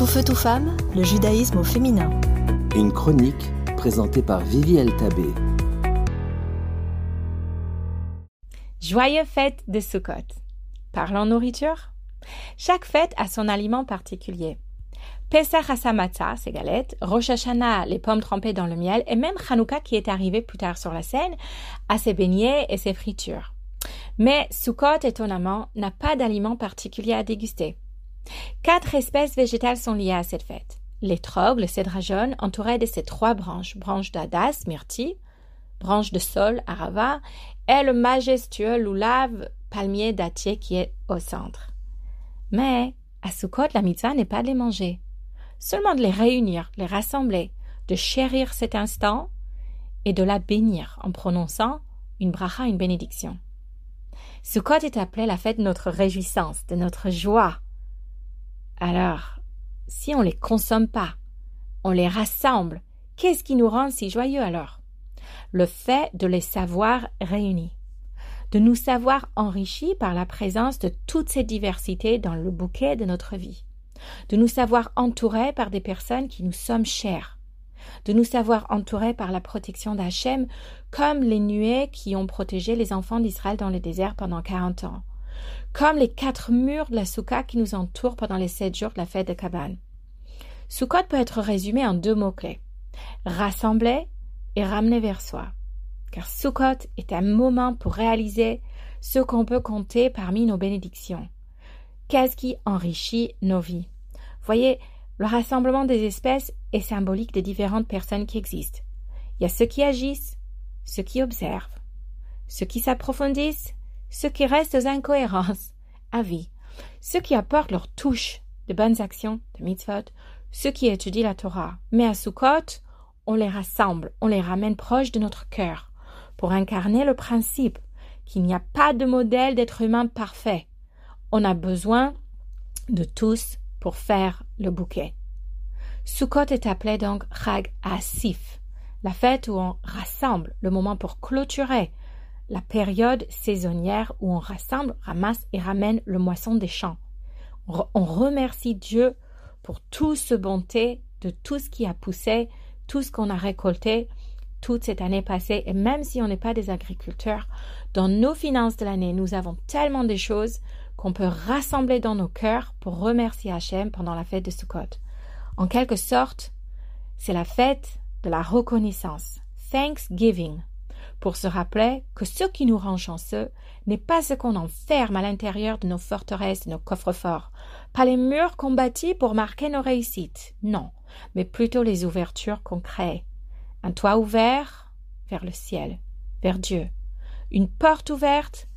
Tout feu, tout femme, le judaïsme au féminin. Une chronique présentée par Vivi Tabé. Joyeux fête de Sukkot. Parlons nourriture. Chaque fête a son aliment particulier. Pesach Hasamatza, ses galettes, Rosh Hashanah, les pommes trempées dans le miel, et même Hanouka qui est arrivé plus tard sur la scène, a ses beignets et ses fritures. Mais Sukkot, étonnamment, n'a pas d'aliment particulier à déguster. Quatre espèces végétales sont liées à cette fête. L'étrog, le cèdre jaune, entouré de ses trois branches, branche d'Adas, myrtille, branche de sol, arava, et le majestueux loulav, palmier dattier qui est au centre. Mais, à Sukkot, la mitzvah n'est pas de les manger, seulement de les réunir, les rassembler, de chérir cet instant et de la bénir en prononçant une bracha, une bénédiction. Sukkot est appelé la fête de notre réjouissance, de notre joie, alors, si on les consomme pas, on les rassemble, qu'est-ce qui nous rend si joyeux alors? Le fait de les savoir réunis, de nous savoir enrichis par la présence de toute cette diversité dans le bouquet de notre vie, de nous savoir entourés par des personnes qui nous sommes chères, de nous savoir entourés par la protection d'Hachem, comme les nuées qui ont protégé les enfants d'Israël dans le désert pendant quarante ans, comme les quatre murs de la soukha qui nous entourent pendant les sept jours de la fête de Kaban. Sukkot peut être résumé en deux mots-clés rassembler et ramener vers soi. Car Sukkot est un moment pour réaliser ce qu'on peut compter parmi nos bénédictions. Qu'est-ce qui enrichit nos vies? Voyez, le rassemblement des espèces est symbolique des différentes personnes qui existent. Il y a ceux qui agissent, ceux qui observent, ceux qui s'approfondissent ceux qui restent aux incohérences, avis, ceux qui apportent leur touche de bonnes actions, de mitzvot, ceux qui étudient la Torah. Mais à Sukkot, on les rassemble, on les ramène proches de notre cœur, pour incarner le principe qu'il n'y a pas de modèle d'être humain parfait. On a besoin de tous pour faire le bouquet. Sukkot est appelé donc Chag Asif, la fête où on rassemble, le moment pour clôturer la période saisonnière où on rassemble, ramasse et ramène le moisson des champs. On remercie Dieu pour toute ce bonté de tout ce qui a poussé, tout ce qu'on a récolté toute cette année passée. Et même si on n'est pas des agriculteurs, dans nos finances de l'année, nous avons tellement de choses qu'on peut rassembler dans nos cœurs pour remercier Hachem pendant la fête de Sukkot. En quelque sorte, c'est la fête de la reconnaissance. Thanksgiving pour se rappeler que ce qui nous rend chanceux n'est pas ce qu'on enferme à l'intérieur de nos forteresses et nos coffres-forts, pas les murs qu'on bâtit pour marquer nos réussites, non, mais plutôt les ouvertures qu'on crée. Un toit ouvert vers le ciel, vers Dieu, une porte ouverte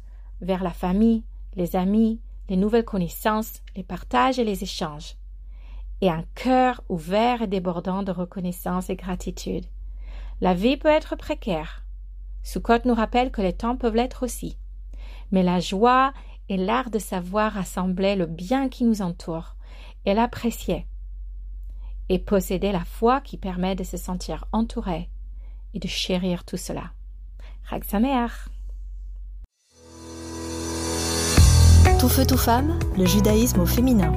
vers la famille, les amis, les nouvelles connaissances, les partages et les échanges, et un cœur ouvert et débordant de reconnaissance et gratitude. La vie peut être précaire, Sukkot nous rappelle que les temps peuvent l'être aussi. Mais la joie et l'art de savoir rassembler le bien qui nous entoure et l'apprécier et posséder la foi qui permet de se sentir entouré et de chérir tout cela. Chag Tout feu, tout femme, le judaïsme au féminin.